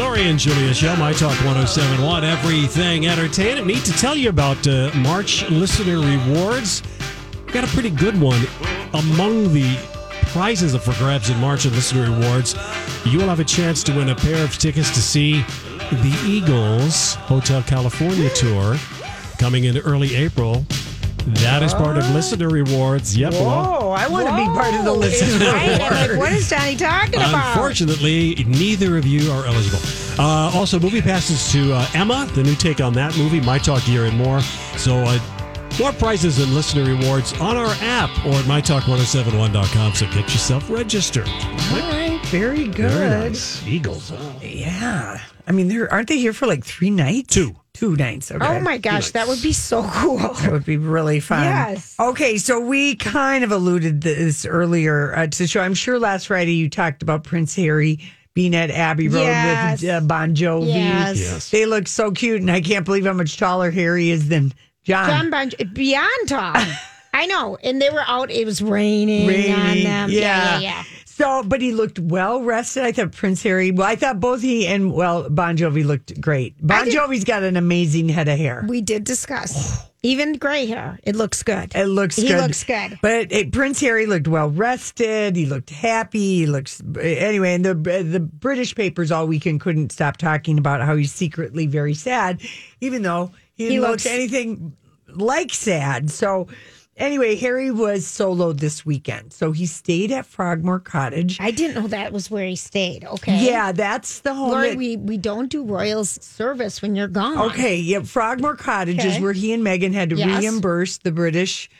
Lori and Julia Show, My Talk 1071, Everything Entertainment. Need to tell you about uh, March listener rewards. We've got a pretty good one. Among the prizes up for grabs in March and listener rewards, you will have a chance to win a pair of tickets to see the Eagles Hotel California tour coming in early April. That is part of listener rewards. Yep. Well, Whoa, I want to be part of the list. Right? I'm like, what is Johnny talking about? Unfortunately, neither of you are eligible. Uh, also, movie passes to uh, Emma, the new take on that movie, My Talk Year and more. So, uh, more prizes and listener rewards on our app or at mytalk1071.com. So, get yourself registered. All right, very good. Very nice. Eagles. huh? Yeah. I mean, they're aren't they here for like three nights? Two. Two nights. Okay. oh my gosh, that would be so cool. That would be really fun. Yes. Okay, so we kind of alluded this earlier uh, to the show. I'm sure last Friday you talked about Prince Harry being at Abbey Road Yes. with uh, Bon Jovi. Yes. Yes. They look so cute, and I can't believe how much taller Harry is than John. John Bon beyond Tom. I know, and they were out. It was raining, on them. yeah. Yeah, yeah, yeah. So, but he looked well rested. I thought Prince Harry. Well, I thought both he and well Bon Jovi looked great. Bon did- Jovi's got an amazing head of hair. We did discuss even gray hair. It looks good. It looks good. He good. looks good. But eh, Prince Harry looked well rested. He looked happy. He looks anyway. And the the British papers all weekend couldn't stop talking about how he's secretly very sad, even though he He looks- anything like sad. So. Anyway, Harry was soloed this weekend. So he stayed at Frogmore Cottage. I didn't know that was where he stayed. Okay. Yeah, that's the home. Lori, that- we, we don't do Royals service when you're gone. Okay, yeah, Frogmore Cottage is where he and Meghan had to Yes. reimburse the British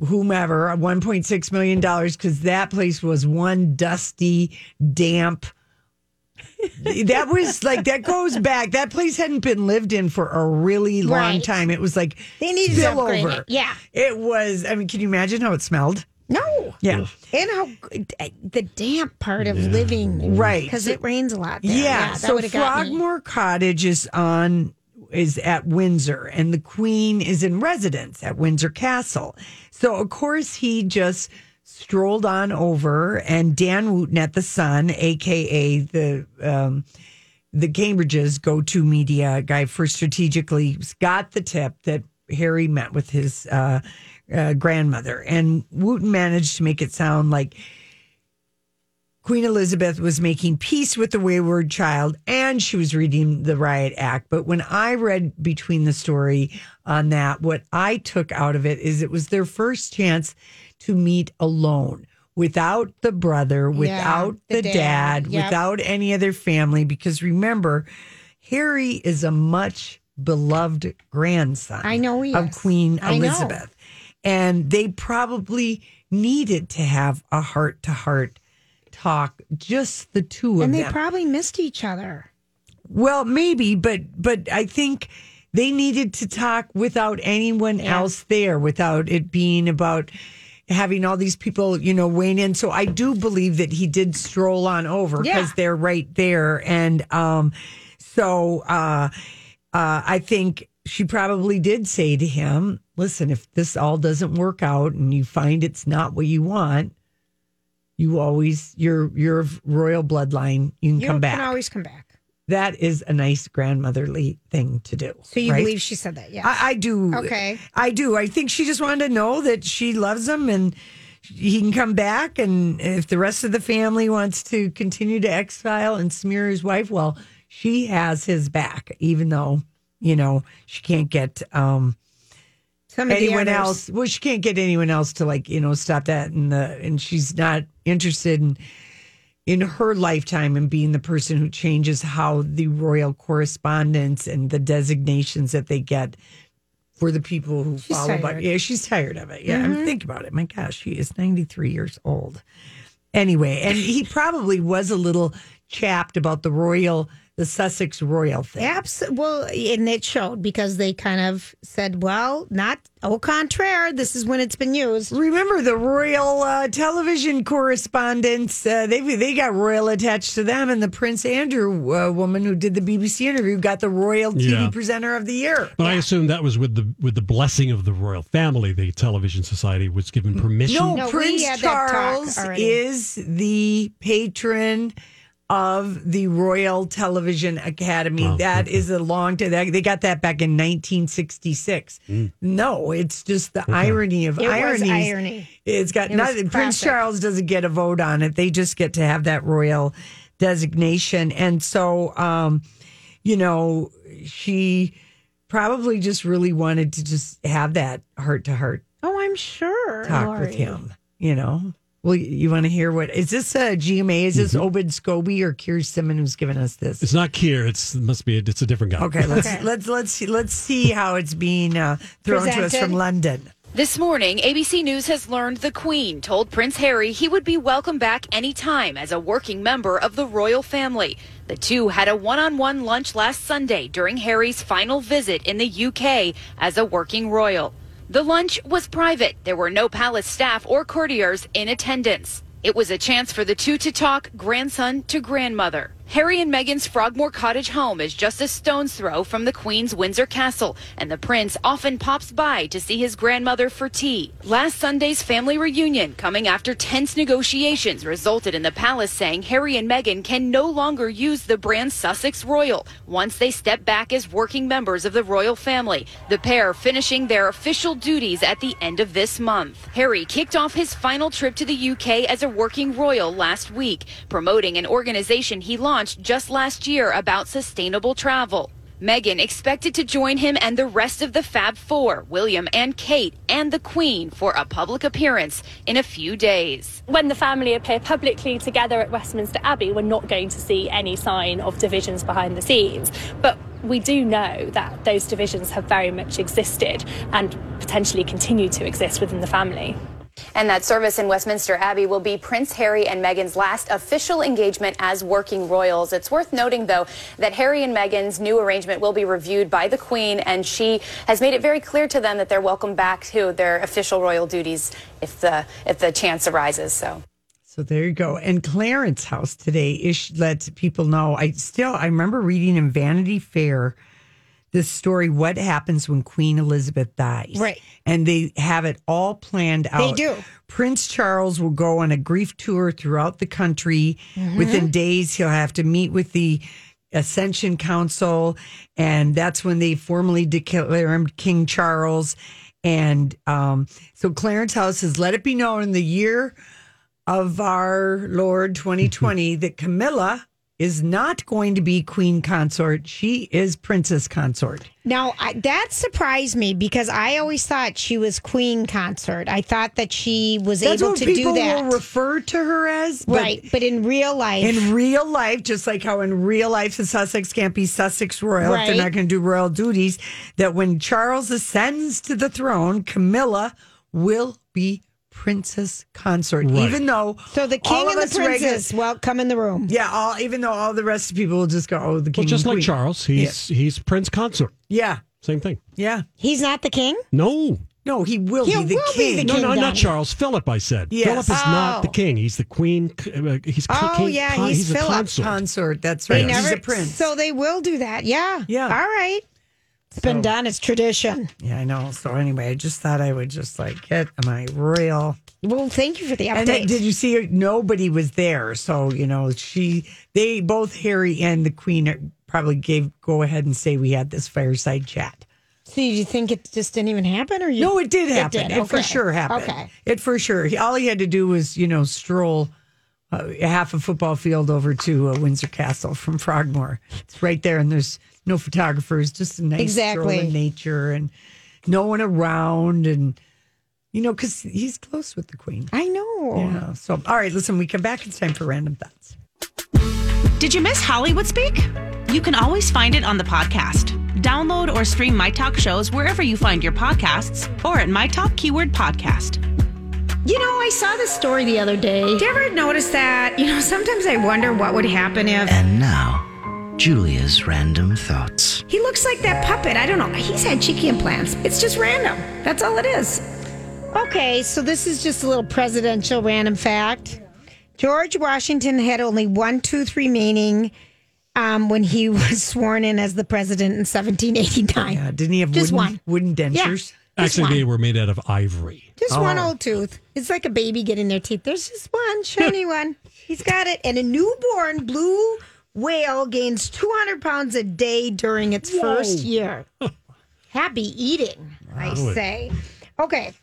whomever one point six million dollars because that place was one dusty, damp. That was like that goes back. That place hadn't been lived in for a really long Right. time. It was like They needed to upgrade spillover. it. Yeah. it was. I mean, can you imagine how it smelled? No. Yeah. And how eh, the damp part of living, Right. Because it rains a lot. There. Yeah. that so would've got. Frogmore Cottage is on is at Windsor, and the Queen is in residence at Windsor Castle. So of course he just strolled on over, and Dan Wootton at the Sun, aka the um, the Cambridge's go-to media guy for strategically, got the tip that Harry met with his uh, uh, grandmother, and Wootton managed to make it sound like Queen Elizabeth was making peace with the wayward child and she was reading the Riot Act. But when I read between the story on that, what I took out of it is it was their first chance to meet alone without the brother, without the the, dad. dad, Yep. without any other family. Because remember, Harry is a much beloved grandson I know he of is. Queen. Elizabeth. And they probably needed to have a heart to heart talk, just the two of them. and they them. probably missed each other. well, maybe, but but I think they needed to talk without anyone Yeah. else there, without it being about having all these people, you know, weighing in. So I do believe that he did stroll on over because Yeah. they're right there. And um, so uh, uh, I think she probably did say to him, listen, if this all doesn't work out and you find it's not what you want, you always you're you're of royal bloodline. You can You come back. You can always come back. That is a nice grandmotherly thing to do. So you right? believe she said that? Yeah. I, I do. Okay. I do. I think she just wanted to know that she loves him and he can come back, and if the rest of the family wants to continue to exile and smear his wife, well, she has his back, even though you know she can't get um, anyone else. Well, she can't get anyone else to like you know stop that, and the and she's not interested in in her lifetime and being the person who changes how the royal correspondence and the designations that they get for the people who She's follow. Tired. Mm-hmm. yeah, she's tired of it. Yeah, I mean, think about it. My gosh, she is ninety three years old. Anyway, and he probably was a little chapped about the royal, the Sussex royal thing. Abs- well, and it showed because they kind of said, well, not au contraire. This is when it's been used. Remember the royal uh, television correspondents? Uh, they they got royal attached to them, and the Prince Andrew uh, woman who did the BBC interview got the royal TV Yeah. presenter of the year. But I assume that was with the with the blessing of the royal family. The television society was given permission. No, No, Prince had that talk Charles is the patron of the Royal Television Academy. Oh, that is a long time. They got that back in 1966. Mm. No, it's just the irony of It ironies. irony. It's got It nothing. Prince. Charles doesn't get a vote on it. They just get to have that royal designation. And so, um, you know, she probably just really wanted to just have that heart to heart Oh, I'm sure. talk Lori. with him. You know. Well, you want to hear what is this? A GMA? Is this Omid Scobie or Keir Simmons who's given us this? It's not Keir. It's it must be. A, it's a different guy. Okay, let's Okay. let's let's see, let's see how it's being uh, thrown to us from London. This morning, ABC News has learned the Queen told Prince Harry he would be welcome back anytime as a working member of the royal family. The two had a one on one lunch last Sunday during Harry's final visit in the UK as a working royal. The lunch was private. There were no palace staff or courtiers in attendance. It was a chance for the two to talk grandson to grandmother. Harry and Meghan's Frogmore Cottage home is just a stone's throw from the Queen's Windsor Castle, and the prince often pops by to see his grandmother for tea. Last Sunday's family reunion, coming after tense negotiations, resulted in the palace saying Harry and Meghan can no longer use the brand Sussex Royal once they step back as working members of the royal family. The pair finishing their official duties at the end of this month. Harry kicked off his final trip to the UK as a working royal last week, promoting an organization he launched just last year about sustainable travel. Meghan expected to join him and the rest of the Fab Four, William and Kate, and the Queen for a public appearance in a few days. when the family appear publicly together at Westminster Abbey, we're not going to see any sign of divisions behind the scenes. But we do know that those divisions have very much existed and potentially continue to exist within the family. And that service in Westminster Abbey will be Prince Harry and Meghan's last official engagement as working royals. It's worth noting, though, that Harry and Meghan's new arrangement will be reviewed by the Queen, and she has made it very clear to them that they're welcome back to their official royal duties if the if the chance arises. So. So there you go. And Clarence House today ish let people know. I still I remember reading in Vanity Fair this story what happens when Queen Elizabeth dies. Right. And they have it all planned out. They do. Prince Charles will go on a grief tour throughout the country. Within days he'll have to meet with the Accession Council and that's when they formally declare him King Charles. And um, so Clarence House has let it be known in the year of our Lord 2020 that Camilla is not going to be queen consort. She is princess consort. Now I, that surprised me because I always thought she was queen consort. I thought that she was That's able to do that. People will refer to her as. but right, but in real life, In real life, just like how in real life the Sussex can't be Sussex royal if they're not going to do royal duties, that when Charles ascends to the throne, Camilla will be princess consort, Right. even though so the king and the us regular- princess well come in the room. yeah, all even though all the rest of people will just go, oh, the king, Well, just and like. Charles, he's he's Prince Consort. Yeah, Same thing. yeah. He's not the king. No, No, he will He be the will be king. the no, king. no, Donnie. not Charles. Philip, I said. Yes. Philip is not the Oh. king. He's the queen. uh, He's co- Oh, king, yeah, con- he's a Philip. consort. consort. That's right. Yes. He's never. a prince. So they will do that. Yeah. Yeah. All right. It's been done. It's tradition. yeah, I know. So anyway, I just thought I would just like get my royal. Well, thank you for the And then, update. did you see? her? Nobody was there, so you know she. They both Harry and the Queen probably gave go ahead and say we had this fireside chat. So you think it just didn't even happen, or you? No, it did happen. It, did, for okay. sure happened. Okay. It for sure. All he had to do was, you know, stroll uh, half a football field over to uh, Windsor Castle from Frogmore. It's right there, and there's no photographers, just a nice stroll Exactly. in nature and no one around. And, you know, because he's close with the Queen. I know. Yeah. So, all right, listen, we come back. It's time for random thoughts. Did you miss Hollywood Speak? You can always find it on the podcast. Download or stream My Talk shows wherever you find your podcasts or at My Talk Keyword Podcast. You know, I saw this story the other day. Did you ever notice that? You know, sometimes I wonder what would happen if And now, Julia's random thoughts. he looks like that puppet. I don't know. He's had cheeky implants. It's just random. That's all it is. Okay, so this is just a little presidential random fact. George Washington had only one tooth remaining um, when he was sworn in as the president in 1789. Yeah, didn't he have Just wooden, one. wooden Yeah. dentures? Just Actually, one. they were made out of ivory. Just one Oh. old tooth. It's like a baby getting their teeth. There's just one shiny one. He's got it. And a newborn blue whale gains 200 pounds a day during its first year. Happy eating, I say. Okay.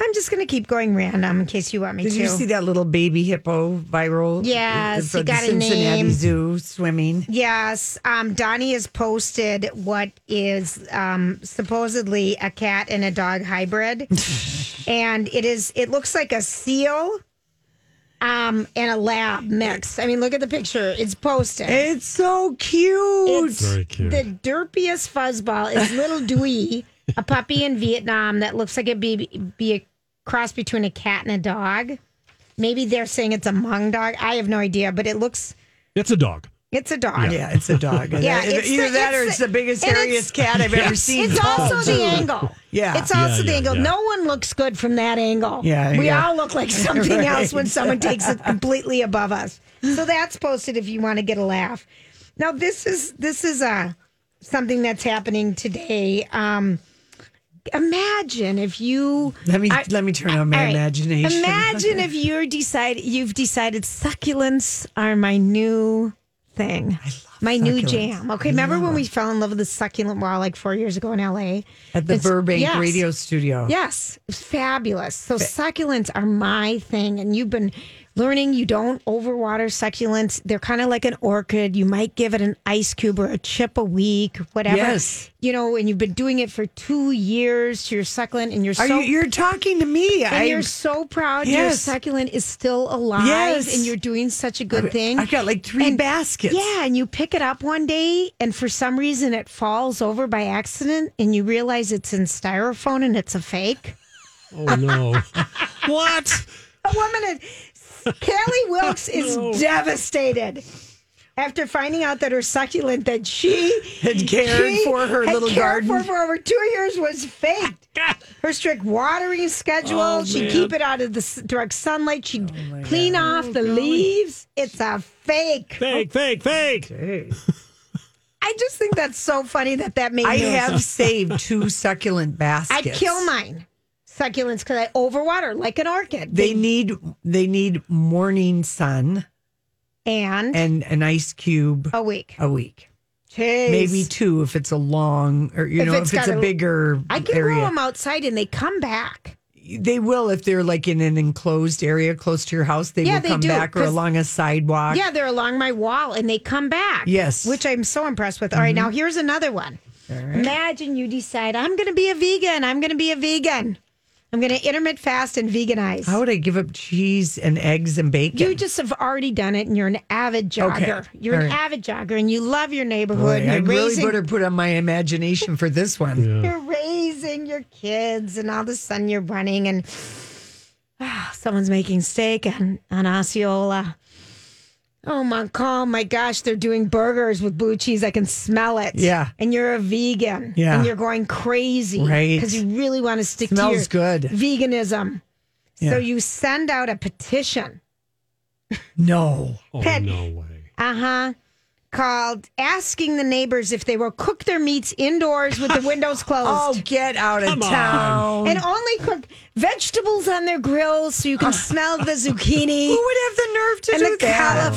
I'm just going to keep going random in case you want me to. Did to. you see that little baby hippo viral? Yes, from he got the a Cincinnati name. Zoo swimming. Yes, um, Donnie has posted what is um, supposedly a cat and a dog hybrid, and it is. It looks like a seal, um, and a lab mix. I mean, look at the picture. It's posted. It's so cute. It's Very cute. the derpiest fuzzball is little Dewey, a puppy in Vietnam that looks like it'd be be a cross between a cat and a dog. Maybe they're saying it's a mung dog. I have no idea, but it looks. It's a dog. It's a dog. yeah, it's a dog. Yeah, Either the- that or it's it's the- the biggest, and hairiest cat I've ever seen. It's also Oh, the dude. angle. Yeah. It's also Yeah, the yeah, angle. yeah. No one looks good from that angle. Yeah, We yeah. all look like something Right. else when someone takes it completely above us. So that's posted if you want to get a laugh. Now this is this is uh something that's happening today. Um imagine if you Let me I- let me turn on my all right. imagination. Imagine if you're decide you've decided succulents are my new thing. my new succulents. jam. Okay, remember when we fell in love with the succulent wall like four years ago in LA? at the It's- Burbank yes. Radio Studio. Yes, it was fabulous. So succulents are my thing, and you've been learning you don't overwater succulents. They're kind of like an orchid. You might give it an ice cube or a chip a week, whatever. Yes. you know, and you've been doing it for two years to your succulent, and you're Are so you? You're talking to me. and I, you're so proud yes. your succulent is still alive Yes. and you're doing such a good thing. I've got like three And- baskets. Yeah, and you pick it up one day and for some reason it falls over by accident and you realize it's in styrofoam and it's a fake. Oh no! what? A woman in Kelly Wilkes is devastated. After finding out that her succulent that she Had cared she for her had little cared garden. for for over two years was faked. Her strict watering schedule. Oh, she'd man. keep it out of the direct sunlight. She'd Oh, clean off oh, the leaves. It's a fake. Fake, fake, fake. I just think that's so funny that that made I news. have saved two succulent baskets. I'd kill mine succulents because I overwater like an orchid. They need they need morning sun and, and an ice cube a week. a week. Jeez. Maybe two if it's a long or you If know it's if it's a a- bigger I can grow them outside and they come back. They will if they're like in an enclosed area close to your house. They Yeah, will they come do, back or along a sidewalk. Yeah, they're along my wall and they come back. Yes. Which I'm so impressed with. All right, mm-hmm. now here's another one. Imagine you decide, I'm going to be a vegan. I'm going to be a vegan. I'm going to intermittent fast and veganize. How would I give up cheese and eggs and bacon? you just have already done it and you're an avid jogger. Okay. You're All an right. avid jogger and you love your neighborhood. Boy, and I you're really raising, better put on my imagination for this one. you're raising your kids and all of a sudden you're running and ah, someone's making steak and an Osceola. Oh my, oh my gosh, they're doing burgers with blue cheese. I can smell it. Yeah. And you're a vegan. Yeah. And you're going crazy. Right. Because you really want to stick to Smells your good. veganism. Yeah. So you send out a petition. No. Oh Pet- no way! Uh huh. Called asking the neighbors if they will cook their meats indoors with the windows closed. Oh, get out of Come on. town. and only cook vegetables on their grills so you can smell the zucchini Who would have the nerve to and do the that?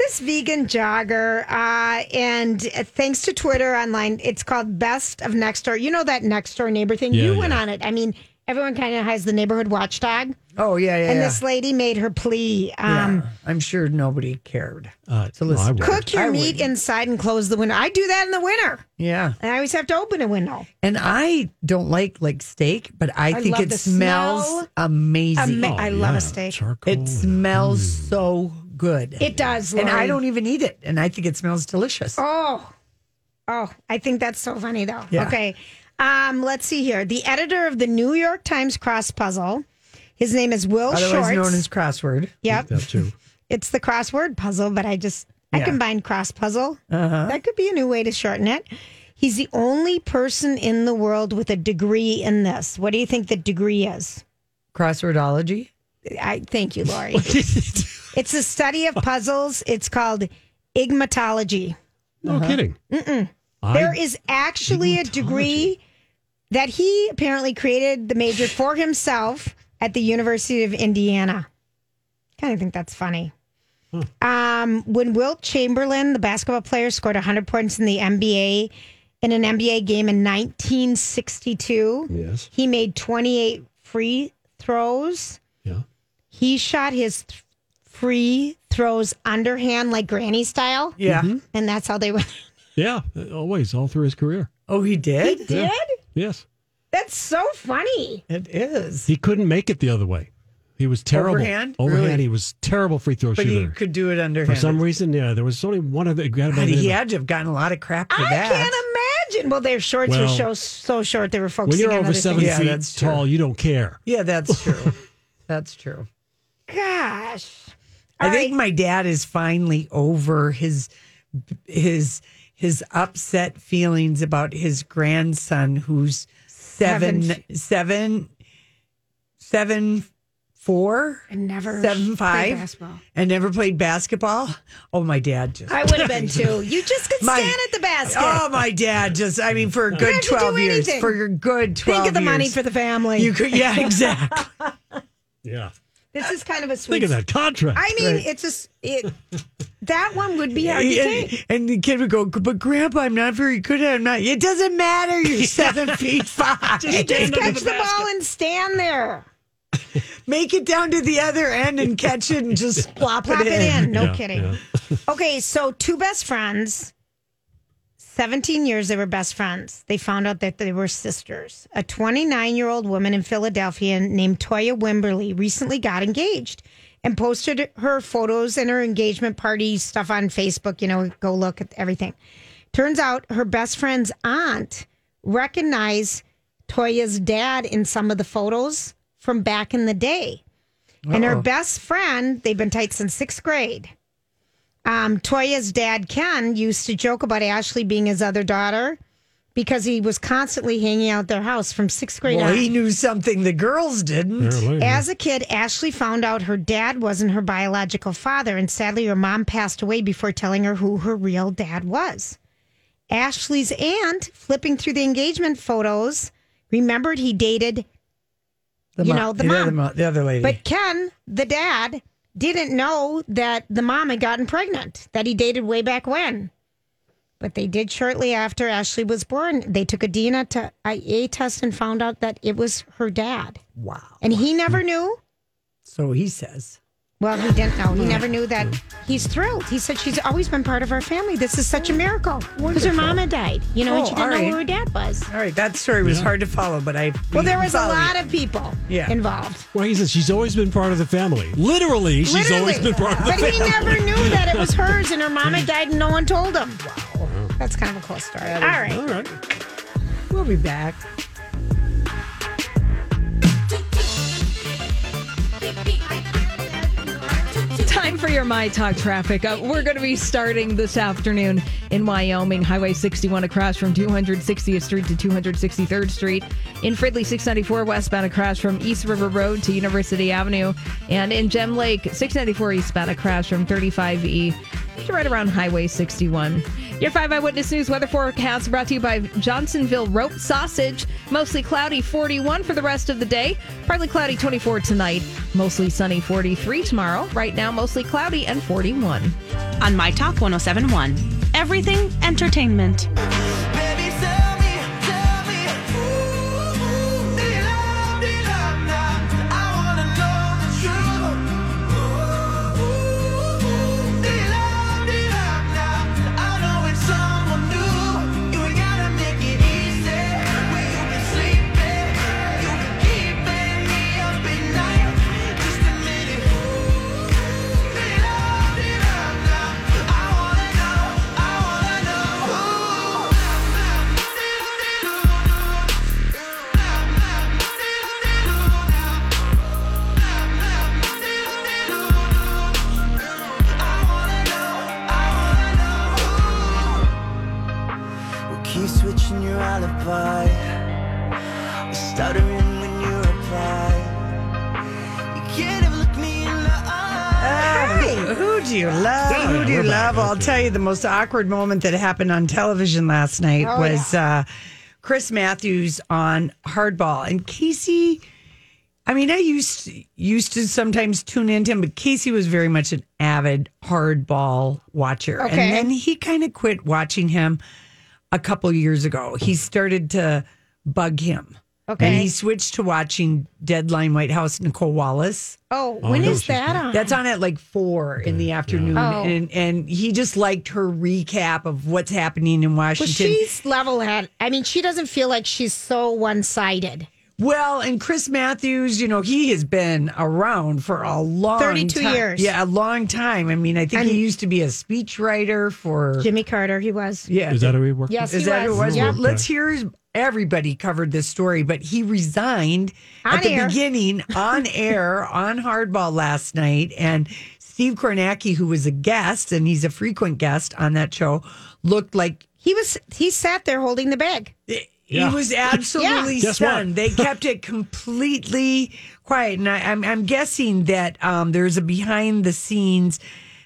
This vegan jogger, uh, and thanks to Twitter online, it's called Best of Next Door. You know that next door neighbor thing? Yeah, you went yeah. on it. I mean, everyone kind of has the neighborhood watchdog. Oh yeah, yeah. and yeah. this lady made her plea. Um, yeah. I'm sure nobody cared. Uh, So no, I listen, would. Cook your I meat would. inside and close the window. I do that in the winter. Yeah, And I always have to open a window. and I don't like like steak, but I, I think it smells smell. amazing. Ama- I love Oh, yeah, a steak. Charcoal. it smells so good. It does. and I don't even eat it, and I think it smells delicious. Oh, oh, I think that's so funny though. Yeah. Okay. Um, let's see here. The editor of the New York Times cross puzzle. His name is Will Otherwise Shortz. known as crossword. yep. That too. It's the crossword puzzle, but I just I Yeah. combined cross puzzle. Uh-huh. That could be a new way to shorten it. He's the only person in the world with a degree in this. What do you think the degree is? Crosswordology. I thank you, Lori. it's a study of puzzles. It's called enigmatology. No kidding. I- There is actually a degree that he apparently created the major for himself at the University of Indiana. Kind of think that's funny. Um, when Wilt Chamberlain, the basketball player, scored 100 points in the NBA in an NBA game in 1962, Yes. he made 28 free throws. Yeah. He shot his th- free throws underhand, like granny style, Yeah. Mm-hmm. and that's how they went. Yeah. Always, all through his career. Oh, he did. He did? Yes. That's so funny. It is. He couldn't make it the other way. He was terrible. Overhand? Overhand. Really? He was terrible free throw But he could do it under For some reason, yeah, there was only one of the. God, God, he had to have gotten a lot of crap for that. I that. can't imagine. Well, their shorts were so so short they were focusing when you're on over other seven things. Yeah, feet that's true. tall, you don't care. Yeah, that's true. that's true. Gosh. I think right. my dad is finally over his his his upset feelings about his grandson who's seven Seven. seven seven four I never seven five basketball. and never played basketball. Oh, my dad just I would have been too. You just could My- stand at the basket. Oh my dad just I mean for a don't good have to do twelve years. anything. For a good twelve Think of the money for the family. you could yeah, exactly. Yeah. This is kind of a sweet. Think of that contract. I mean, it's just it. That one would be hard to and, take. and the kid would go, but Grandpa, I'm not very good at it. I'm not. It doesn't matter. You're seven feet five. Just catch the ball and stand there. Make it down to the other end and catch it and just plop, Plop it it in. in. No Yeah, kidding. yeah. Okay, so two best friends. 17 years they were best friends. They found out that they were sisters. A 29 year old woman in Philadelphia named Toya Wimberly recently got engaged and posted her photos and her engagement party stuff on Facebook. You know, go look at everything. Turns out her best friend's aunt recognized Toya's dad in some of the photos from back in the day. And her best friend, they've been tight since sixth grade. Um, Toya's dad, Ken, used to joke about Ashley being his other daughter because he was constantly hanging out their house from sixth grade Well, on. he knew something the girls didn't. Apparently. As a kid, Ashley found out her dad wasn't her biological father, and sadly, her mom passed away before telling her who her real dad was. Ashley's aunt, flipping through the engagement photos, remembered he dated, The you mo- know, the the mom. other, mo- the other lady. But Ken, the dad, didn't know that the mom had gotten pregnant, that he dated way back when. But they did shortly after Ashley was born. They took a DNA to IA test and found out that it was her dad. wow. And he never knew. So he says. Well, he didn't know. He never knew that. He's thrilled. He said she's always been part of our family. This is such a miracle because her Wonderful. mama died. You know, and Oh, she didn't all know right. who her dad was. All right, that story was hard to follow, but I. Well, there was a followed lot it. of people Yeah. involved. Well, he says she's always been part of the family. Literally, she's Literally. always been part of the family. But family. he never knew that it was hers, and her mama died, and no one told him. Wow. That's kind of a cool story. All right. All right. We'll be back. Time for your My Talk traffic. Uh, we're going to be starting this afternoon in Wyoming, Highway 61 across from 260th Street to 263rd Street. In Fridley, 694 westbound across from East River Road to University Avenue. And in Gem Lake, 694 eastbound across from 35E to right around Highway 61. Your 5 Eyewitness News weather forecast brought to you by Johnsonville Rope Sausage. Mostly cloudy 41 for the rest of the day. Partly cloudy 24 tonight. Mostly sunny 43 tomorrow. Right now, mostly cloudy and 41. On My Talk 1071. Everything entertainment. The most awkward moment that happened on television last night Oh, was uh, Chris Matthews on Hardball. And Casey, I mean, I used used to sometimes tune into him, but Casey was very much an avid Hardball watcher. Okay. And then he kind of quit watching him a couple years ago. He started to bug him. Okay. And he switched to watching Deadline White House Nicolle Wallace. Oh, Oh, when no, is that on? That's on at like four in the afternoon, Oh. and and he just liked her recap of what's happening in Well, Washington. she's level head. I mean, she doesn't feel like she's so one sided. Well, and Chris Matthews, you know, he has been around for a long 32 time. years. Yeah, a long time. I mean, I think And- he used to be a speechwriter for. Jimmy Carter, he was. Yeah, Is that who he worked Yes, is he that who it was? Yeah. Well, let's hear. Everybody covered this story, but he resigned On at the beginning on air on Hardball last night, and Steve Kornacki, who was a guest and he's a frequent guest on that show, looked like He was. He sat there holding the bag. Yeah. He was absolutely Yeah. Stunned. They kept it completely quiet, and I, I'm I'm guessing that um, there's a behind the scenes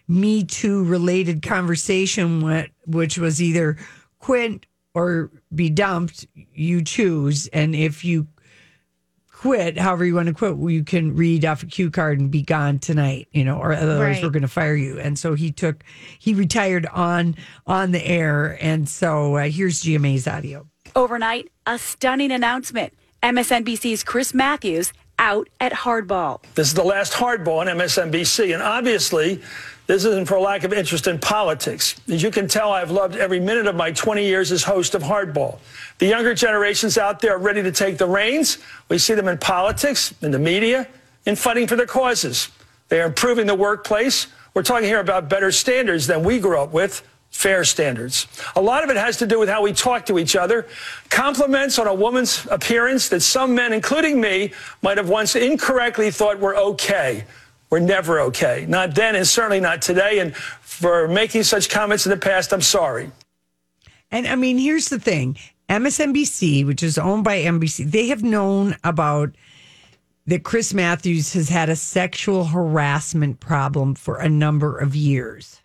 Me Too related conversation, wh- which was either quit or be dumped. You choose, and if you quit, however you want to quit, well, you can read off a cue card and be gone tonight, you know, or otherwise Right. we're going to fire you. And so he took, he retired on on the air, and so uh, here's GMA's audio. Overnight, a stunning announcement. MSNBC's Chris Matthews out at Hardball. This is the last hardball on MSNBC, and obviously, this isn't for lack of interest in politics. As you can tell, I've loved every minute of my 20 years as host of Hardball. The younger generations out there are ready to take the reins. We see them in politics, in the media, in fighting for their causes. They are improving the workplace. We're talking here about better standards than we grew up with. Fair standards. A lot of it has to do with how we talk to each other. Compliments on a woman's appearance that some men, including me, might have once incorrectly thought were okay. We're never okay. Not then and certainly not today. And for making such comments in the past, I'm sorry. And I mean, here's the thing MSNBC, which is owned by NBC, they have known about that Chris Matthews has had a sexual harassment problem for a number of years,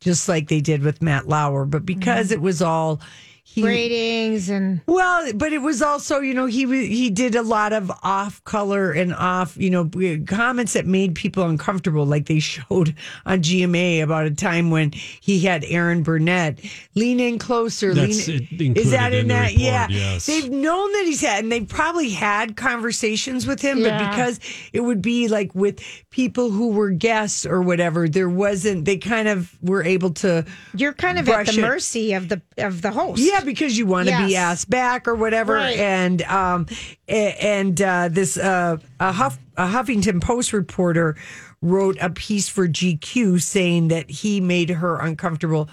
just like they did with Matt Lauer. But because mm-hmm. it was all, he ratings and well, but it was also, you know, he he did a lot of off color and off, you know, comments that made people uncomfortable. Like they showed on GMA about a time when he had Erin Burnett lean in closer. That's lean, it- is that in, in that? report, yeah, yes. they've known that he's had, and they've probably had conversations with him, Yeah. but because it would be like with people who were guests or whatever, there wasn't. They kind of were able to. you're kind of at the it. mercy of the of the host. Yeah, because you want to be asked back or whatever. Right. And um, and uh, this uh, a, Huff, a Huffington Post reporter wrote a piece for GQ saying that he made her uncomfortable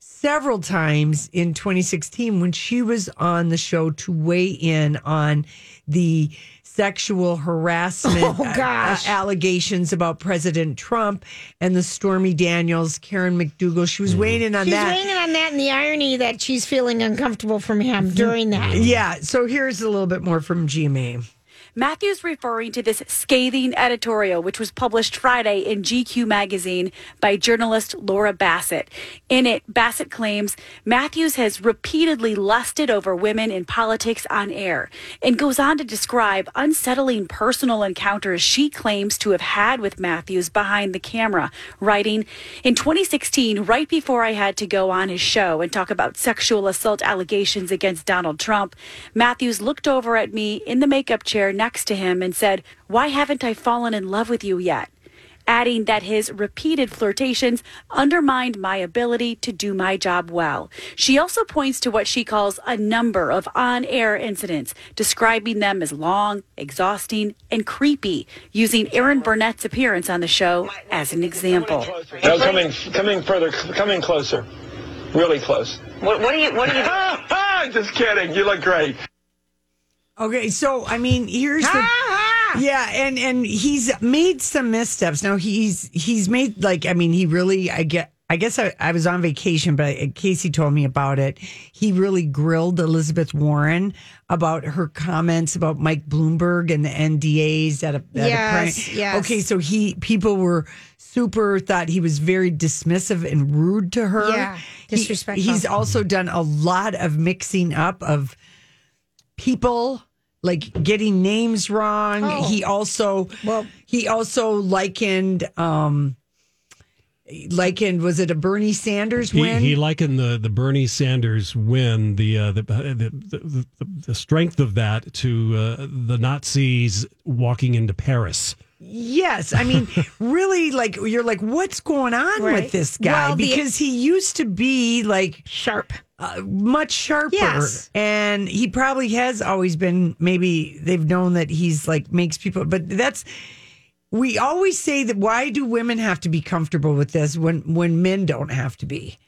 several times in 2016 when she was on the show to weigh in on the sexual harassment Oh, gosh. uh, allegations about President Trump and the Stormy Daniels, Karen McDougal. She was weighing in on She's that. She's weighing in on that and the irony that she's feeling uncomfortable from him during that. Yeah. So here's a little bit more from GMA. Matthews referring to this scathing editorial, which was published Friday in GQ magazine by journalist Laura Bassett. In it, Bassett claims Matthews has repeatedly lusted over women in politics on air and goes on to describe unsettling personal encounters she claims to have had with Matthews behind the camera, writing, In 2016, right before I had to go on his show and talk about sexual assault allegations against Donald Trump, Matthews looked over at me in the makeup chair next to him and said, Why haven't I fallen in love with you yet? Adding that his repeated flirtations undermined my ability to do my job well. She also points to what she calls a number of on air incidents, describing them as long, exhausting, and creepy, using Erin Burnett's appearance on the show as an example. No, coming, coming further, coming closer, really close. What, what are you? What are you? Just kidding. You look great. Okay, so I mean, here's the yeah, and and he's made some missteps. Now he's he's made like I mean, he really I get. I guess I, I was on vacation, but Casey told me about it. He really grilled Elizabeth Warren about her comments about Mike Bloomberg and the NDAs at a, at a Yes, prank. yes. Okay, so he people were super thought he was very dismissive and rude to her. Yeah, He- disrespectful. he's also done a lot of mixing up of people like getting names wrong. Oh. He also well he also likened um likened was it a Bernie Sanders He, win? he likened the, the Bernie Sanders win, the, uh, the, the, the, the, the strength of that to uh, the Nazis walking into Paris. Yes, I mean, really, like you're like, what's going on Right. with this guy? Well, the- because he used to be like sharp, uh, much sharper, Yes. and he probably has always been. Maybe they've known that he's like makes people, but that's. We always say that why do women have to be comfortable with this when when men don't have to be?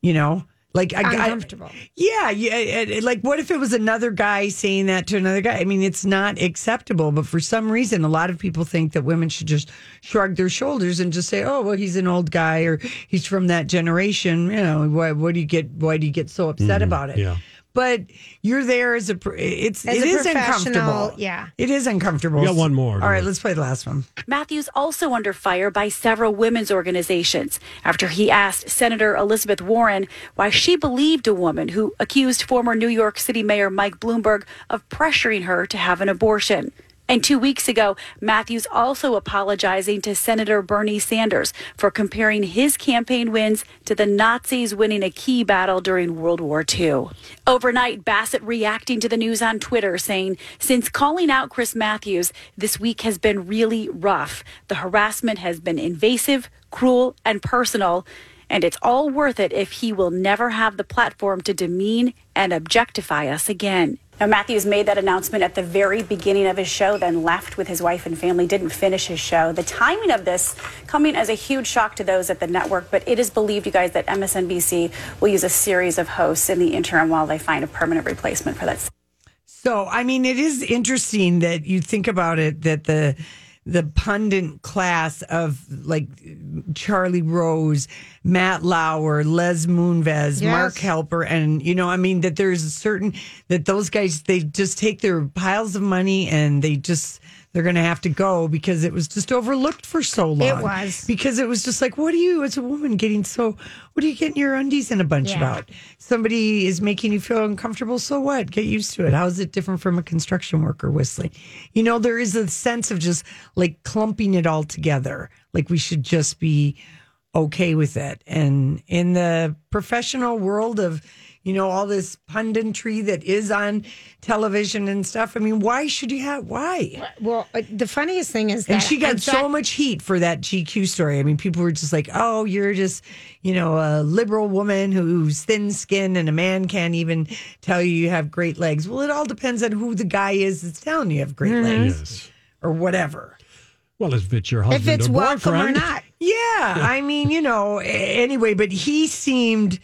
You know, like I, I- Uncomfortable. yeah, yeah. it- it- like, what if it was another guy saying that to another guy? I mean, it's not acceptable, but for some reason, a lot of people think that women should just shrug their shoulders and just say, "Oh, well, he's an old guy, or he's from that generation." You know, why? What do you get? Why do you get so upset Mhm, about it? yeah. But you're there as a. pr- It's As it a is professional, uncomfortable. yeah. it is uncomfortable. We got one more. All right, let's play the last one. Matthews also under fire by several women's organizations after he asked Senator Elizabeth Warren why she believed a woman who accused former New York City Mayor Mike Bloomberg of pressuring her to have an abortion. And two weeks ago, Matthews also apologizing to Senator Bernie Sanders for comparing his campaign wins to the Nazis winning a key battle during World War II. Overnight, Bassett reacting to the news on Twitter saying, Since calling out Chris Matthews, this week has been really rough. The harassment has been invasive, cruel, and personal. And it's all worth it if he will never have the platform to demean and objectify us again. Now, Matthews made that announcement at the very beginning of his show, then left with his wife and family, didn't finish his show. The timing of this coming as a huge shock to those at the network, but it is believed, you guys, that MSNBC will use a series of hosts in the interim while they find a permanent replacement for that. So, I mean, it is interesting that you think about it that the the pundit class of like Charlie Rose, Matt Lauer, Les Moonves, Yes. Mark Halperin, and you know, I mean that there's a certain that those guys they just take their piles of money and they just they're going to have to go because it was just overlooked for so long. It was. because it was just like, what are you as a woman getting so? What are you getting your undies in a bunch Yeah. about? Somebody is making you feel uncomfortable. So what? Get used to it. How is it different from a construction worker whistling? You know, there is a sense of just like clumping it all together. Like we should just be okay with it. And in the professional world of, you know, all this punditry that is on television and stuff, I mean, why should you have, why? Well, uh, the funniest thing is that And she got in so much heat for that GQ story. I mean, people were just like, oh, you're just, you know, a liberal woman who's thin skinned and a man can't even tell you you have great legs. Well, it all depends on who the guy is that's telling you you have great Mm-hmm. legs Yes. or whatever. Well, if it's your husband if it's or welcome or boyfriend. not. Yeah, I mean, you know, anyway, but he seemed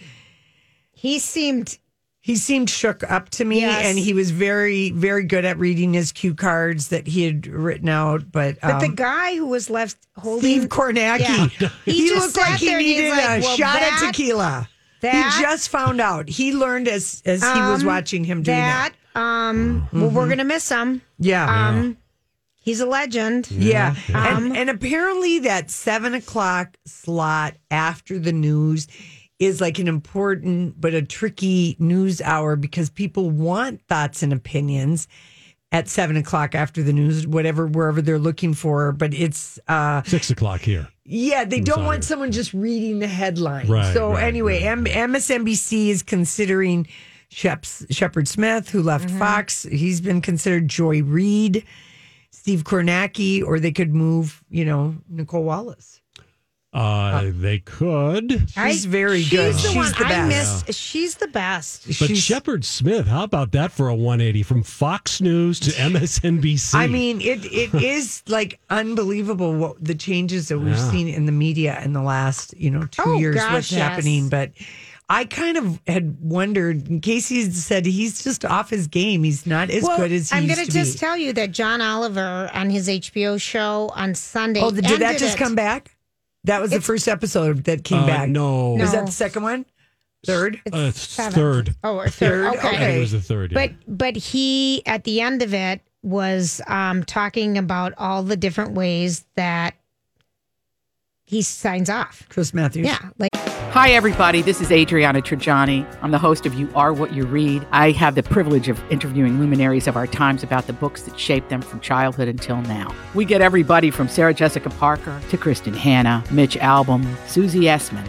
He seemed he seemed shook up to me Yes. and he was very very good at reading his cue cards that he had written out, but But the um, guy who was left holding Steve Kornacki, Yeah. he, He looked like he there needed like, a well, shot that- of tequila. that- he just found out. He learned as as he was Um, watching him do that. that. Um, well, we're gonna miss him. Yeah. Um, he's a legend. Yeah. Um, And, and apparently that seven o'clock slot after the news is like an important but a tricky news hour because people want thoughts and opinions at seven o'clock after the news, whatever wherever they're looking for. But it's uh Six o'clock here. yeah, they don't hour. want someone just reading the headline. Right, so right, anyway, M- MSNBC is considering Shep- Shepard Smith, who left Mm-hmm. Fox. He's been considered Joy Reid, Steve Kornacki, or they could move, you know, Nicolle Wallace. Uh, they could. She's very she's good. The She's one the I best. miss. She's the best. But She's- Shepard Smith, how about that for a 180 from Fox News to MSNBC? I mean, it it is like unbelievable what the changes that we've Yeah. seen in the media in the last, you know, two Oh, years. gosh, what's yes. happening? But I kind of had wondered. Casey said he's just off his game. He's not as well, good as he I'm gonna just be. tell you that John Oliver on his HBO show on Sunday. oh, did that just it. come back? That was the It's- first episode that came Uh, back. no. is that the second one? Third? Uh, it's seventh. third. Oh, or third. Third, Okay. I think it was the third. Yeah. But but he at the end of it was um, talking about all the different ways that he signs off. Chris Matthews. Yeah, like Hi, everybody. This is Adriana Trigiani. I'm the host of You Are What You Read. I have the privilege of interviewing luminaries of our times about the books that shaped them from childhood until now. We get everybody from Sarah Jessica Parker to Kristin Hannah, Mitch Albom, Susie Essman,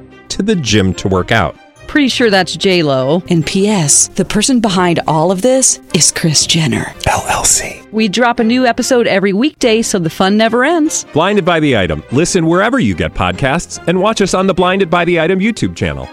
to the gym to work out. Pretty sure that's J Lo. And P.S. The person behind all of this is Kris Jenner LLC. We drop a new episode every weekday, so the fun never ends. Blinded by the item. Listen wherever you get podcasts, and watch us on the Blinded by the Item YouTube channel.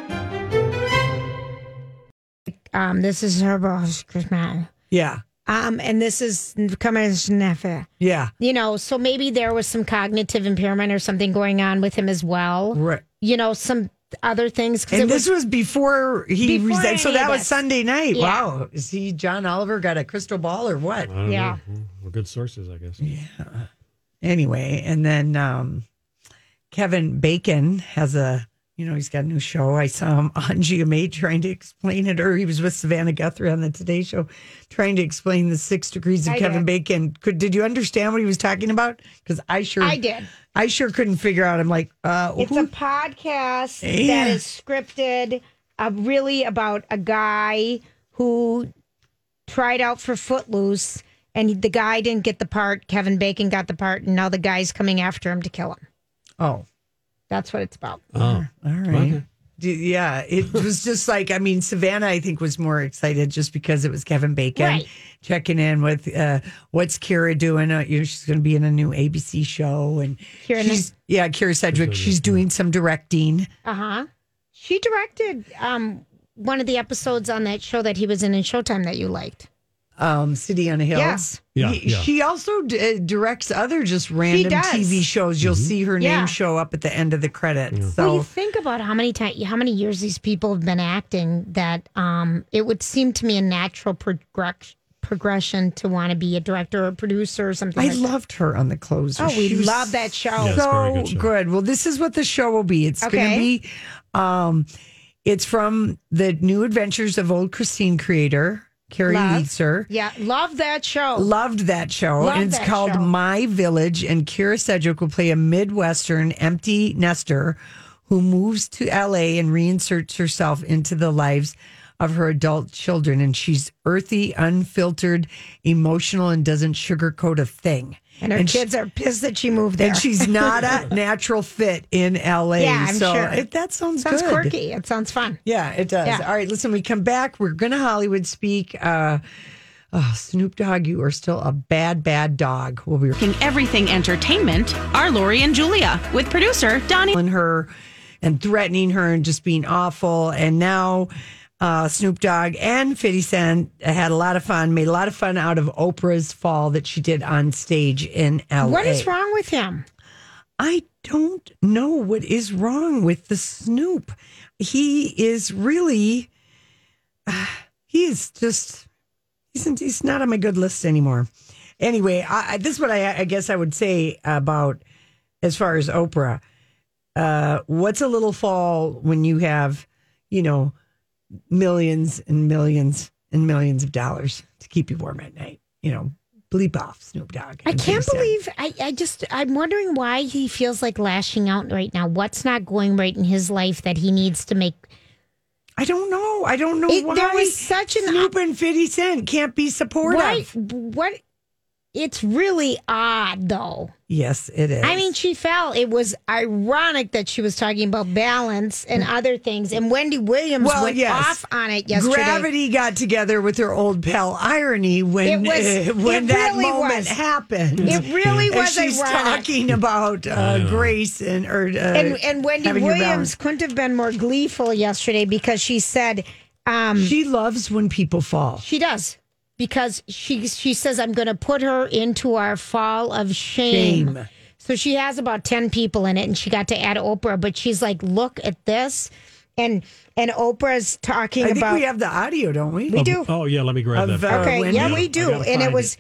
um, this is her boss, Chris Matt. Yeah. Um, and this is Commissioner. Yeah. You know, so maybe there was some cognitive impairment or something going on with him as well. Right. You know, some other things. 'cause And it this was before he Before resigned. So that was. Sunday night. Yeah. Wow. Is he John Oliver got a crystal ball or what? Yeah. know. Well, good sources, I guess. Yeah. Anyway, and then um, Kevin Bacon has a, you know, he's got a new show. I saw him on GMA trying to explain it, or he was with Savannah Guthrie on the Today Show trying to explain the six degrees of I Kevin did. Bacon. Could did you understand what he was talking about? Because I sure I did. I sure couldn't figure out. I'm like, uh, It's who- a podcast Yeah. that is scripted, uh, really about a guy who tried out for Footloose, and the guy didn't get the part. Kevin Bacon got the part, and now the guy's coming after him to kill him. oh. That's what it's about. Oh, All right. D- Yeah, it was just like I mean, Savannah. I think was more excited just because it was Kevin Bacon Right. checking in with uh, what's Kyra doing. Uh, you know, she's going to be in a new ABC show, and Kyra she's yeah, Kyra Sedgwick. She's doing some directing. Uh huh. She directed um, one of the episodes on that show that he was in in Showtime that you liked. Um, City on a Hill. Yes. Yeah, He- yeah. She also d- uh, directs other just random. TV shows. You'll see her Yeah. name show up at the end of the credits. So well, you think about how many times, how many years these people have been acting. That um, it would seem to me a natural progress, progression to want to be a director or producer or something. I like that. loved her on the closer. Oh, we She love that show. Yeah, it's a very so good show. good. Well, this is what the show will be. It's going to be, um, it's from the New Adventures of Old Christine creator Carrie Love. Yeah, love that show. Loved that show. Love and it's called show. My Village. And Kyra Sedgwick will play a Midwestern empty nester who moves to LA and reinserts herself into the lives of her adult children. And she's earthy, unfiltered, emotional, and doesn't sugarcoat a thing. And her she- kids are pissed that she moved there. and she's not a natural fit in LA. Yeah, I'm so sure. it, that sounds, sounds good. quirky. It sounds fun. Yeah, it does. Yeah. All right, listen, we come back. We're going to Hollywood speak. Uh, oh, Snoop Dogg, you are still a bad, bad dog. We'll be King Everything Entertainment are Lori and Julia with producer Donnie. and her and threatening her and just being awful. And now uh, Snoop Dogg and 50 Cent had a lot of fun, made a lot of fun out of Oprah's fall that she did on stage in LA. What is wrong with him? I don't know what is wrong with the Snoop. He is really, uh, he is just, he's, he's not on my good list anymore. Anyway, I, I, this is what I, I guess I would say about as far as Oprah. Uh, what's a little fall when you have, you know, millions and millions and millions of dollars to keep you warm at night? You know, bleep off Snoop Dogg. I can't believe I, I just I'm wondering why he feels like lashing out right now. What's not going right in his life that he needs to make I don't know. I don't know It- why. there was such an Snoop and Fifty Cent can't be supportive. why what it's really odd though. Yes, it is. I mean, she fell. It was ironic that she was talking about balance and other things, and Wendy Williams well, went yes. off on it yesterday. Gravity got together with her old pal Irony when It was- uh, when it that really moment was. happened. It really And was she's ironic. talking about uh, Grace and or uh, and and Wendy Williams couldn't have been more gleeful yesterday because she said um, She loves when people fall. she does because she she says I'm going to put her into our fall of shame. Shame. So she has about ten people in it, and she got to add Oprah, but she's like, look at this, and and Oprah's talking I think about we have the audio, don't we? We do. Oh yeah, let me grab Of, that. uh, okay, Wendy? yeah, we do, and it find was,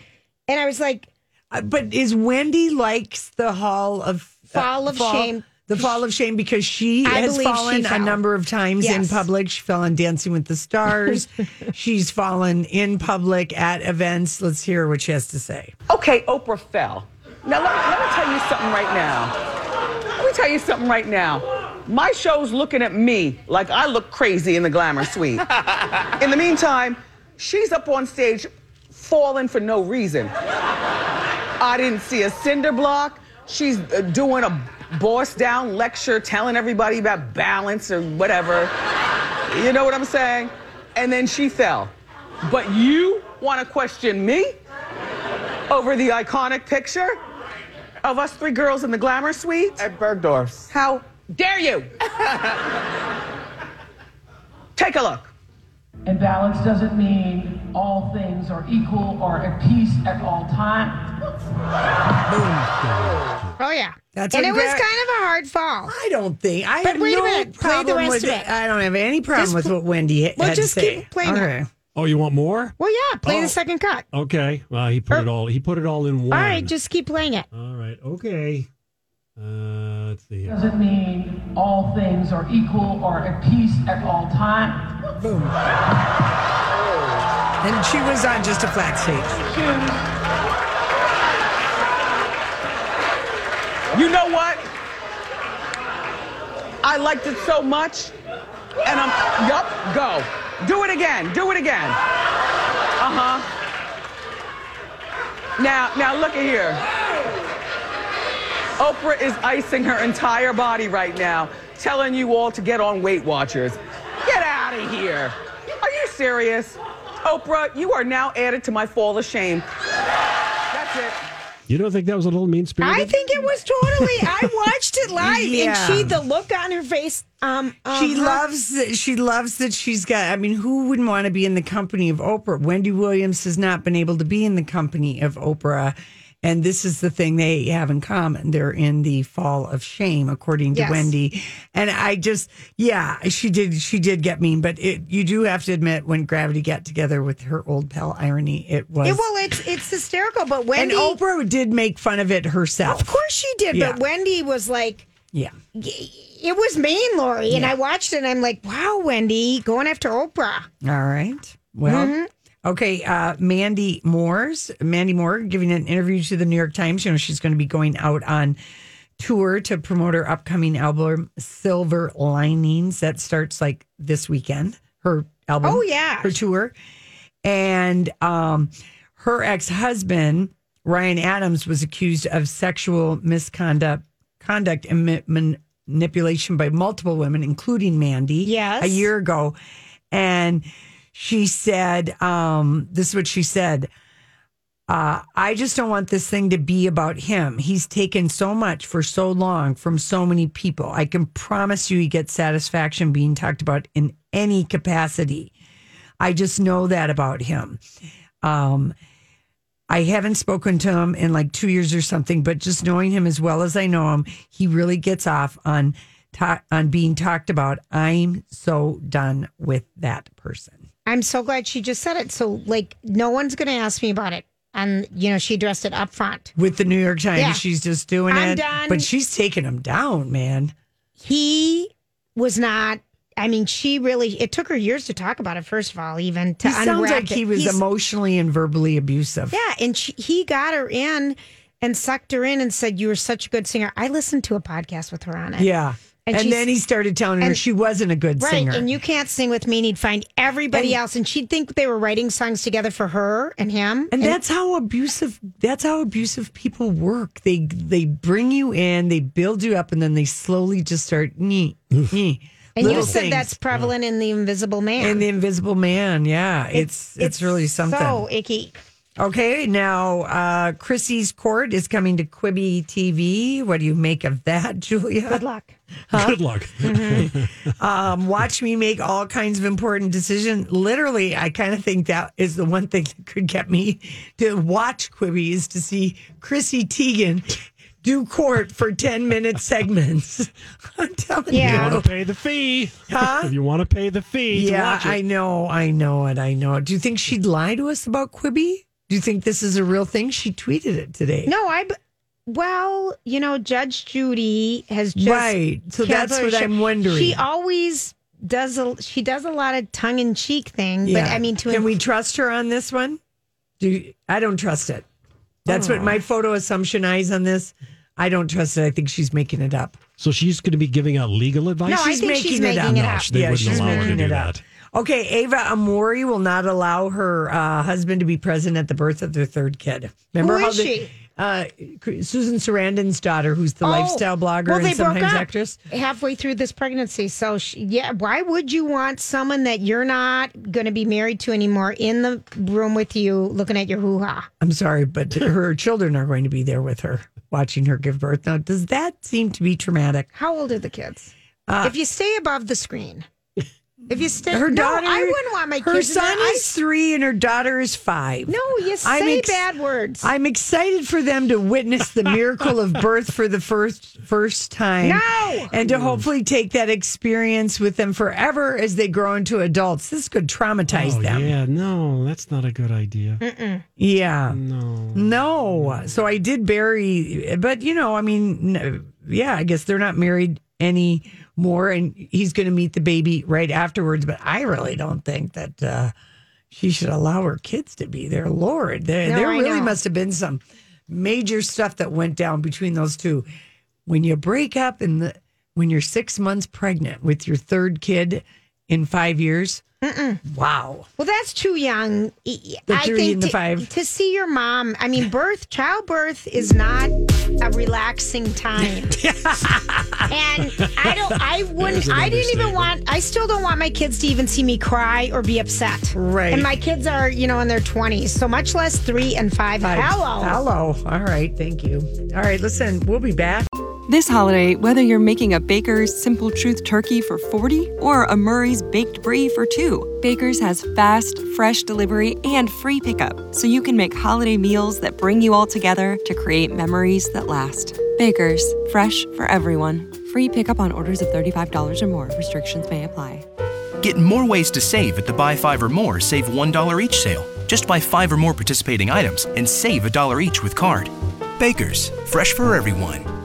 and I was like, Uh, but is Wendy likes the Hall of Fall of Shame. The Fall of Shame because she I has believe she fallen a number of times in public. She fell on Dancing with the Stars. She's fallen in public at events. Let's hear what she has to say. Okay, Oprah fell. Now, let me, let me tell you something right now. Let me tell you something right now. My show's looking at me like I look crazy in the glamour suite. in the meantime, she's up on stage falling for no reason. I didn't see a cinder block. She's uh, doing a boss down lecture telling everybody about balance or whatever. You know what I'm saying? And then she fell. But you want to question me over the iconic picture of us three girls in the glamour suite? At Bergdorf's. How dare you? Take a look. And balance doesn't mean all things are equal or at peace at all times. oh yeah, That's and a it was kind of a hard fall. I don't think. I But have wait a no minute, play the problem rest with of it. it. I don't have any problem Just with what Wendy ha- Well, had to just say. keep playing All it. Oh, you want more? Well, yeah, play Oh. the second cut. Okay. Well, he put it all. He put it all in one. All right, just keep playing it. All right. Okay. Uh, let's see. here. Doesn't mean all things are equal or at peace at all times. Boom. And she was on just a flat stage. You know what? I liked it so much. And I'm, yup, go. Do it again. Do it again. Uh huh. Now, now look at here. Oprah is icing her entire body right now, telling you all to get on Weight Watchers. Get out of here. Are you serious? Oprah, you are now added to my fall of shame. That's it. You don't think that was a little mean spirited? I think it was totally. I watched it live, Yeah. and she, the look on her face. Um, She uh-huh. loves that. She loves that she's got. I mean, who wouldn't want to be in the company of Oprah? Wendy Williams has not been able to be in the company of Oprah, and this is the thing they have in common. They're in the fall of shame, according to Yes. Wendy. And I just, yeah, she did. She did get mean, but it, you do have to admit when Gravity got together with her old pal Irony, it was. It, well, it's it's hysterical, but Wendy. and Oprah did make fun of it herself. Of course she did, Yeah. but Wendy was like, Yeah. it was mean, Lori. And Yeah. I watched it and I'm like, wow, Wendy, going after Oprah. All right. Well, Mhm. Okay. Uh, Mandy Moore's Mandy Moore giving an interview to the New York Times. You know, she's going to be going out on tour to promote her upcoming album, Silver Linings. That starts like this weekend. Her album. Oh, yeah. Her tour. And um, her ex husband, Ryan Adams, was accused of sexual misconduct conduct and ma- manipulation by multiple women, including Mandy, Yes. a year ago. And she said, um, this is what she said. Uh, I just don't want this thing to be about him. He's taken so much for so long from so many people. I can promise you he gets satisfaction being talked about in any capacity. I just know that about him. Um, I haven't spoken to him in like two years or something, but just knowing him as well as I know him, he really gets off on ta- on being talked about. I'm so done with that person. I'm so glad she just said it. So, like, no one's going to ask me about it. And, you know, she addressed it up front. With the New York Times, Yeah. she's just doing I'm it, done. but she's taking him down, man. He was not. I mean, she really. It took her years to talk about it. First of all, even to He sounds unwrap like he was He's- emotionally and verbally abusive. Yeah, and she, he got her in and sucked her in and said, "You were such a good singer." I listened to a podcast with her on it. Yeah. And, she's- then he started telling her and- she wasn't a good right, singer. and you can't sing with me. And he'd find everybody And- else, and she'd think they were writing songs together for her and him. And that's how abusive that's how abusive people work. They they bring you in, they build you up, and then they slowly just start nee, nee, and you said things. that's prevalent in the Invisible Man. In the invisible man, yeah. It's it's, really something. So icky. Okay, now uh Chrissy's court is coming to Quibi TV. What do you make of that, Julia? Good luck. Good luck. um, watch me make all kinds of important decisions. Literally, I kind of think that is the one thing that could get me to watch Quibi is to see Chrissy Teigen do court for 10 minute segments. I'm telling You you. want to pay the fee. Huh? If you want to pay the fee to Yeah, watch it. I know, I know it, I know it. Do you think she'd lie to us about Quibi? Do you think this is a real thing? She tweeted it today. No, I. Well, you know, Judge Judy has just Right. So that's what her I'm wondering. She always does a. She does a lot of tongue in cheek thing, but I mean, to can we trust her on this one? Do you- I don't trust it. That's what Oh. my photo assumption eyes on this. I don't trust it. I think she's making it up. So she's going to be giving out legal advice? No, I she's think making she's it making up. it No, up. they Yeah, wouldn't she's allow her to making do it that. Okay, Eva Amurri will not allow her uh, husband to be present at the birth of their third kid. Remember Who how is the- she? Uh, Susan Sarandon's daughter, who's the Oh, lifestyle blogger well, and sometimes actress. halfway through this pregnancy. So, she, yeah, why would you want someone that you're not going to be married to anymore in the room with you, looking at your hoo ha? I'm sorry, but her children are going to be there with her, watching her give birth. Now, does that seem to be traumatic? How old are the kids? Uh, if you stay above the screen, if you stay, her no, daughter, I wouldn't want my her kids. in son there. I- is three and her daughter is five. no, you I'm say ex- bad words. I'm excited for them to witness the miracle of birth for the first first time. No! And to hopefully take that experience with them forever as they grow into adults. This could traumatize Oh, them. yeah, no, that's not a good idea. Mm-mm. Yeah. No. No. So I did bury, but you know, I mean, yeah, I guess they're not married anymore, and he's going to meet the baby right afterwards. But I really don't think that uh, she should allow her kids to be there. Lord, there, No, there really must have been some major stuff that went down between those two. When you break up and the when you're six months pregnant with your third kid in five years, Mm-mm. Wow. Well, that's too young. E- The I think and the to, five. to see your mom. I mean, birth, childbirth is not a relaxing time. and I don't. I wouldn't. I didn't even want. I still don't want my kids to even see me cry or be upset. Right. And my kids are, you know, in their twenties, so much less three and five. Five. Hello. Hello. All right. Thank you. All right. Listen, we'll be back. This holiday, whether you're making a Baker's Simple Truth turkey for 40 or a Murray's Baked Brie for 2, Baker's has fast, fresh delivery and free pickup, so you can make holiday meals that bring you all together to create memories that last. Baker's, fresh for everyone. Free pickup on orders of $35 or more. Restrictions may apply. Get more ways to save at the Buy Five or More Save $1 each sale. Just buy five or more participating items and save a dollar each with card. Baker's, fresh for everyone.